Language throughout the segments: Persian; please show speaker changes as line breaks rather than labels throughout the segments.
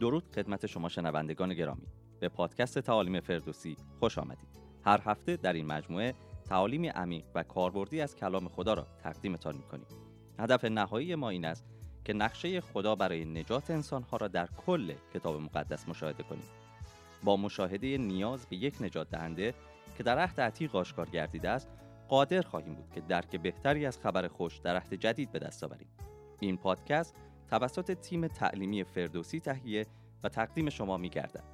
درود خدمت شما شنوندگان گرامی. به پادکست تعالیم فردوسی خوش آمدید. هر هفته در این مجموعه تعالیم عمیق و کاربردی از کلام خدا را تقدیمتان می‌کنیم. هدف نهایی ما این است که نقشه خدا برای نجات انسانها را در کل کتاب مقدس مشاهده کنیم. با مشاهده نیاز به یک نجات دهنده که در عهد عتیق آشکار گردیده است قادر خواهیم بود که درک بهتری از خبر خوش در عهد جدید به دست آوریم. این پادکست توسط تیم تعلیمی فردوسی تهیه و تقدیم شما می گردد.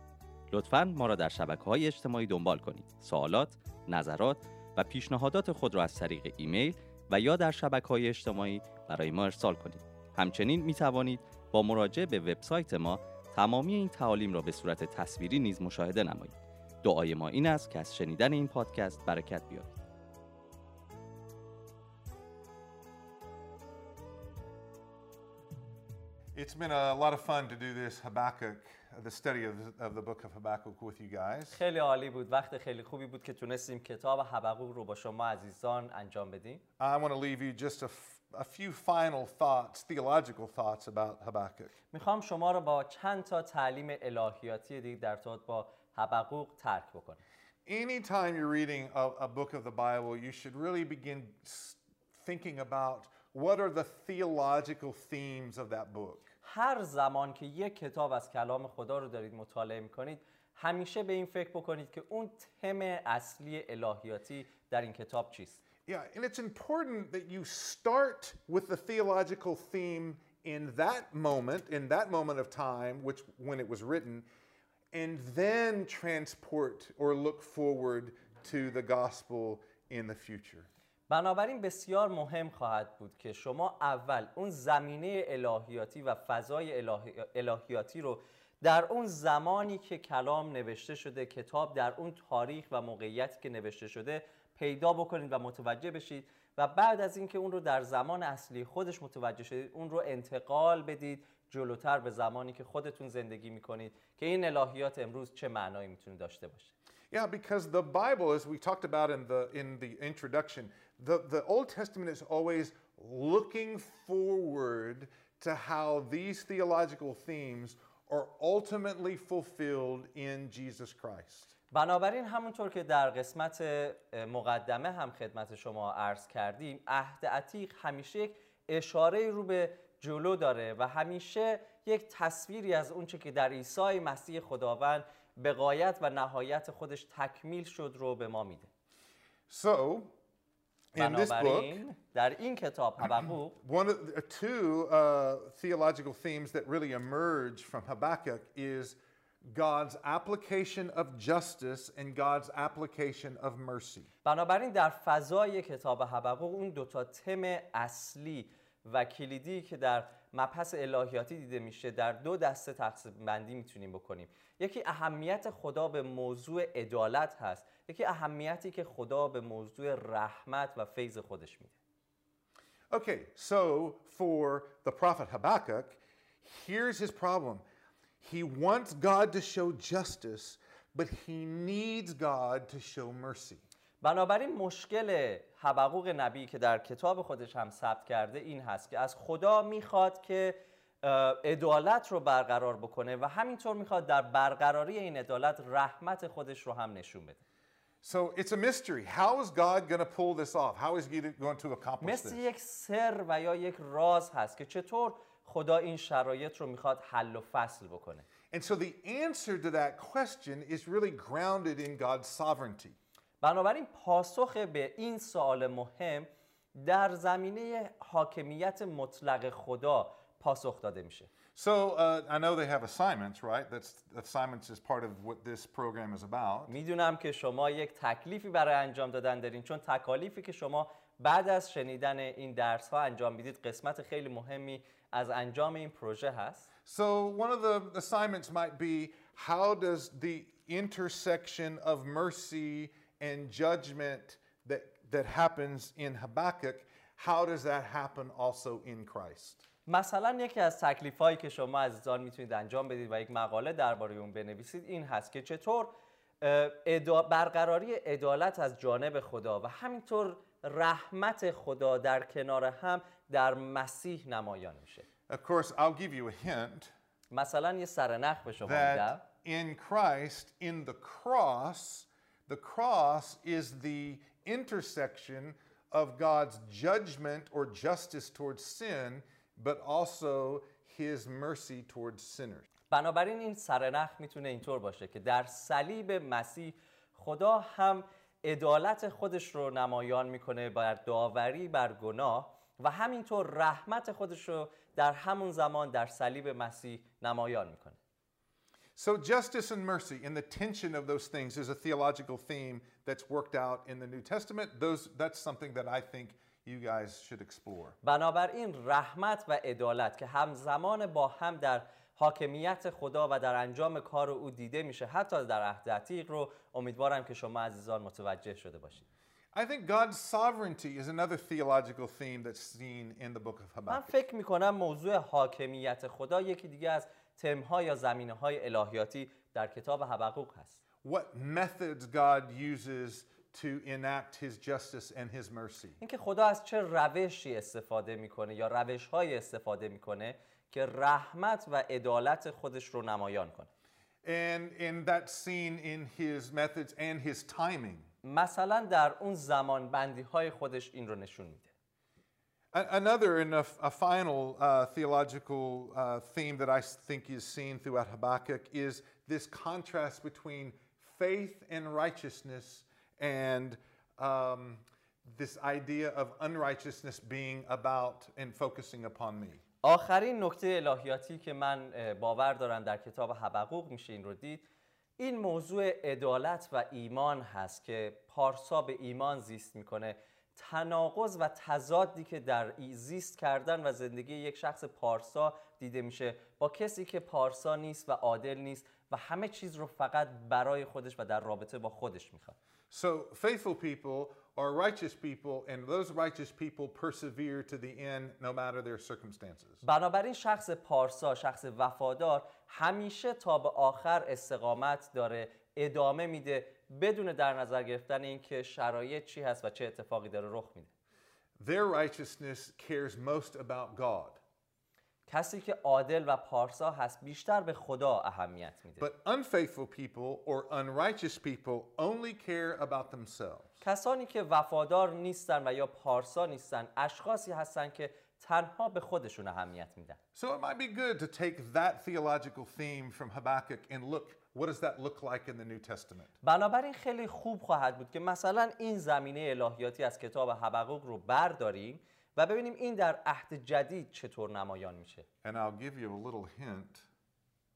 لطفا ما را در شبکه های اجتماعی دنبال کنید. سوالات، نظرات و پیشنهادات خود را از طریق ایمیل و یا در شبکه های اجتماعی برای ما ارسال کنید. همچنین می توانید با مراجعه به وبسایت ما تمامی این تعالیم را به صورت تصویری نیز مشاهده نمایید. دعای ما این است که از شنیدن این پادکست برکت بیابید.
been a lot of fun to do this Habakkuk, the study of the, of the book of Habakkuk with you guys.
خیلی عالی بود وقت خیلی خوبی بود که تونستیم کتاب حبقوق رو با شما عزیزان انجام بدیم
I want to leave you just a, f- a few final thoughts, theological thoughts about Habakkuk.
میخوام شما رو با چند تا تعلیم الهیاتی دیگه در ارتباط با حبقوق ترک بکنم
Anytime you're reading a, a book of the Bible, you should really begin s- thinking about what are the theological themes of that book.
هر زمان که یک کتاب از کلام خدا رو دارید مطالعه میکنید همیشه به این فکر بکنید که اون تم اصلی الهیاتی در این کتاب چیست
Yeah, and it's important that you start with the theological theme in that moment, in that moment of time, which when it was written, and then transport or look forward to the gospel in the future.
بنابراین بسیار مهم خواهد بود که شما اول اون زمینه الهیاتی و فضای الهی- الهیاتی رو در اون زمانی که کلام نوشته شده کتاب در اون تاریخ و موقعیتی که نوشته شده پیدا بکنید و متوجه بشید و بعد از اینکه اون رو در زمان اصلی خودش متوجه شدید اون رو انتقال بدید جلوتر به زمانی که خودتون زندگی می‌کنید که این الهیات امروز چه معنایی می‌تونه داشته باشه.
Yeah, because the Bible, as we talked about in the in the introduction, the, the Old Testament is always looking forward to how these theological themes are ultimately fulfilled in Jesus Christ.
بنابراین همونطور که در قسمت مقدمه هم خدمت شما عرض کردیم عهد عتیق همیشه یک اشاره رو به جلو داره و همیشه یک تصویری از اونچه که در عیسی مسیح خداوند به غایت و نهایت خودش تکمیل شد رو به ما میده
So, in this book,
بنابراین در این کتاب حبقوق
one of the two uh, theological themes that really emerge from Habakkuk is God's application of justice and God's application of mercy.
بنابراین در فضای کتاب حبقوق اون دوتا تم اصلی و کلیدی که در مبحث الهیاتی دیده میشه در دو دسته تقسیم بندی می‌تونیم بکنیم یکی اهمیت خدا به موضوع عدالت هست یکی اهمیتی که خدا به موضوع رحمت و فیض خودش میده
Okay, so for the prophet Habakkuk, here's his problem. He wants God to show justice, but he needs God to show mercy.
بنابراین مشکل حبقوق نبی که در کتاب خودش هم ثبت کرده این هست که از خدا می‌خواد که عدالت رو برقرار بکنه و همینطور می‌خواد در برقراری این عدالت رحمت خودش رو هم نشون بده
So it's a mystery. How is God going to pull this off? How is he going to accomplish
مثل
this?
یک سر و یا یک راز هست که چطور خدا این شرایط رو می‌خواد حل و فصل بکنه
And so the answer to that question is really grounded in God's sovereignty.
بنابراین پاسخ به این سوال مهم در زمینه حاکمیت مطلق خدا پاسخ داده میشه
So uh, I know they have assignments, right? That's assignments is part of what this program is about.
می‌دونم که شما یک تکلیفی برای انجام دادن دارین چون تکالیفی که شما بعد از شنیدن این درس ها انجام می‌دید قسمت خیلی مهمی از انجام این پروژه هست
So one of the assignments might be how does the intersection of mercy and judgment that that happens in Habakkuk, how does that happen also in Christ?
مثلا یکی از تکلیف هایی که شما عزیزان می‌تونید انجام بدید و یک مقاله درباره اون بنویسید این هست که چطور برقراری عدالت از جانب خدا و همینطور رحمت خدا در کنار هم در مسیح نمایان میشه
Of course, I'll give you a hint.
مثلا یه سرنخ به شما میدم
in Christ, in the cross, the cross is the intersection of God's judgment or justice towards sin, but also his mercy towards sinners.
بنابراین این سرنخ می‌تونه اینطور باشه که در صلیب مسیح خدا هم عدالت خودش رو نمایان می‌کنه بر داوری بر گناه و همینطور رحمت خودش رو در همون زمان در صلیب مسیح نمایان می‌کنه
So, justice and mercy and the tension of those things is a theological theme that's worked out in the New Testament. Those, that's something that I think you guys should explore.
بنابراین رحمت و عدالت که همزمان با هم در حاکمیت خدا و در انجام کار او دیده میشه حتی در عهد عتیق رو امیدوارم که شما عزیزان متوجه شده باشید
I think God's sovereignty is another theological theme that's seen in the book of
من
Habakkuk.
فکر میکنم موضوع حاکمیت خدا یکی دیگه از تمها یا زمینه های الهیاتی در کتاب حبقوق هست
What methods God uses to enact his justice and his mercy.
اینکه خدا از چه روشی استفاده می‌کنه یا روش های استفاده می‌کنه که رحمت و عدالت خودش رو نمایان کنه
And, and that's seen in his methods and his timing.
مثلا در اون زمان بندی های خودش این رو نشون میده
Another and a, a final uh, theological uh, theme that I s- think is seen throughout Habakkuk is this contrast between faith and righteousness and um, this idea of unrighteousness being about and focusing upon me.
آخرین نکته الهیاتی که من اه، باور دارم در کتاب حبقوق میشه این رو دید این موضوع عدالت و ایمان هست که پارسا به ایمان زیست میکنه تناقض و تضادی که در ای- زیست کردن و زندگی یک شخص پارسا دیده میشه با کسی که پارسا نیست و عادل نیست و همه چیز رو فقط برای خودش و در رابطه با خودش می‌خواد
So, faithful people are righteous people, and those righteous people persevere to the end no matter their circumstances.
بنابراین شخص پارسا شخص وفادار همیشه تا به آخر استقامت داره ادامه میده بدون در نظر گرفتن اینکه شرایط چی هست و چه اتفاقی داره رخ میده
Their righteousness cares most about God.
کسی که عادل و پارسا هست بیشتر به خدا اهمیت میده
But unfaithful people or unrighteous people only care about themselves.
کسانی که وفادار نیستن و یا پارسا نیستن اشخاصی هستن که تنها به خودشون اهمیت میدن
So it might be good to take that theological theme from Habakkuk and look what does that look like in the New Testament?
بنابراین خیلی خوب خواهد بود که مثلا این زمینه الهیاتی از کتاب حبقوق رو برداریم و ببینیم این در عهد جدید چطور نمایان میشه
And I'll give you a little hint.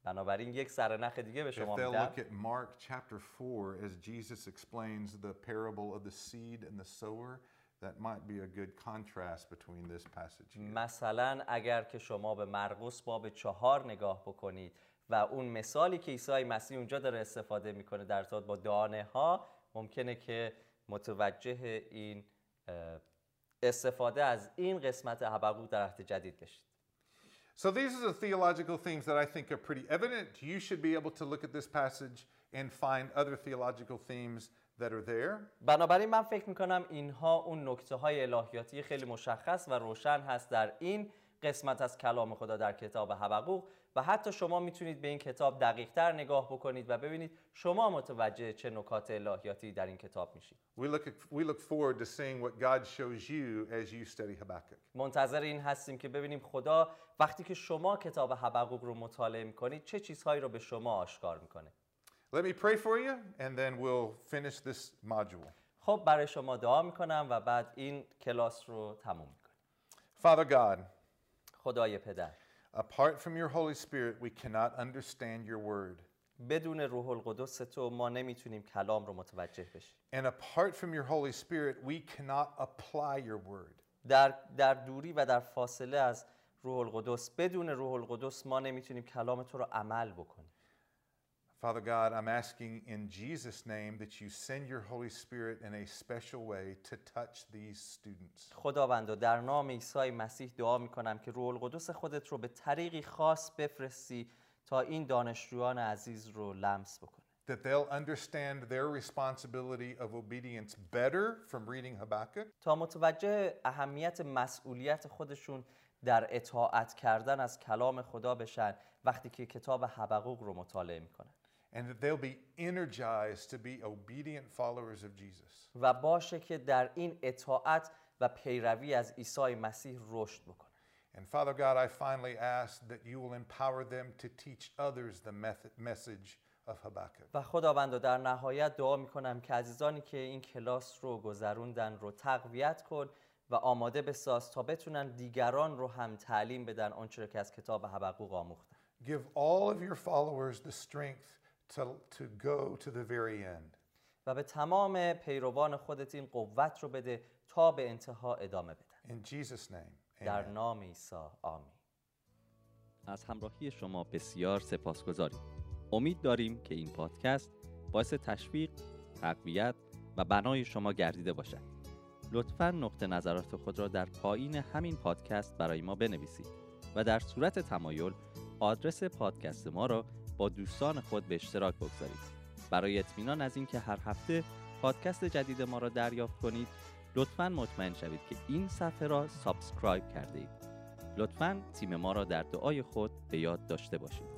بنابراین یک سرنخ دیگه به
If
شما
they'll
میدم
look at Mark chapter 4 as Jesus explains the parable of the seed and the sower, that might be a good contrast between this passage here.
مثلا اگر که شما به مرقس باب چهار نگاه بکنید و اون مثالی که عیسی مسیح اونجا داره استفاده می‌کنه در ارتباط با دانه ها ممکنه که متوجه این استفاده از این قسمت حبقوق در عهد جدید بشید
So these are the theological themes that I think are pretty evident. You should be able to look at this passage and find other theological themes that are there.
بنابراین من فکر می‌کنم اینها اون نکته های الهیاتی خیلی مشخص و روشن هست در این قسمت از کلام خدا در کتاب حبقوق و حتی شما می‌تونید به این کتاب دقیقتر نگاه بکنید و ببینید شما متوجه چه نکات الهیاتی در این کتاب میشید
We look, at, we look forward to seeing what God shows you as you study Habakkuk.
منتظر این هستیم که ببینیم خدا وقتی که شما کتاب حبقوق رو مطالعه می‌کنید چه چیزهایی رو به شما آشکار می‌کنه
Let me pray for you, and then we'll finish this module.
خب برای شما دعا می‌کنم و بعد این کلاس رو تموم می‌کنیم
Father God,
خدای پدر
apart from your Holy Spirit, we cannot understand your word.
بدون روح القدس تو ما نمی‌تونیم کلام رو متوجه بشیم
And apart from your Holy Spirit, we cannot apply your word.
در, در دوری و در fاصله از روح القدس بدون روح القدس ما نمی‌تونیم کلام تو رو عمل بکنیم
Father God, I'm asking in Jesus' name that you send your Holy Spirit in a special way to touch these students.
خداوندا در نام عیسی مسیح دعا می‌کنم که روح القدس خودت رو به طریقی خاص بفرستی تا این دانشجویان عزیز رو لمس بکنه.
That they'll understand their responsibility of obedience better from reading Habakkuk,
تا متوجه اهمیت مسئولیت خودشون در اطاعت کردن از کلام خدا بشن وقتی که کتاب حبقوق رو مطالعه می‌کنن.
and that they'll be energized to be obedient followers of Jesus.
و باشه که در این اطاعت و پیروی از عیسی مسیح رشد بکنن
And Father God, I finally ask that you will empower them to teach others the method, message of Habakkuk.
و خداوند در نهایت دعا میکنم که عزیزانی که این کلاس رو گذروندن رو تقویت کن و آماده بساز تا بتونن دیگران رو هم تعلیم بدن آنچه را که از کتاب حبقوق آموختن
Give all of your followers the strength to, to go to the very end.
و به تمام پیروان خودت این قوت رو بده تا به انتها ادامه بدن
In Jesus' name,
در. نام عیسی آمین
از همراهی شما بسیار سپاسگزاریم. امید داریم که این پادکست باعث تشویق، تقویت و بنای شما گردیده باشد. لطفا نقطه نظرات خود را در پایین همین پادکست برای ما بنویسید و در صورت تمایل آدرس پادکست ما را با دوستان خود به اشتراک بگذارید. برای اطمینان از اینکه هر هفته پادکست جدید ما را دریافت کنید، لطفا مطمئن شوید که این صفحه را subscribe کرده اید. لطفا تیم ما را در دعای خود به یاد داشته باشید.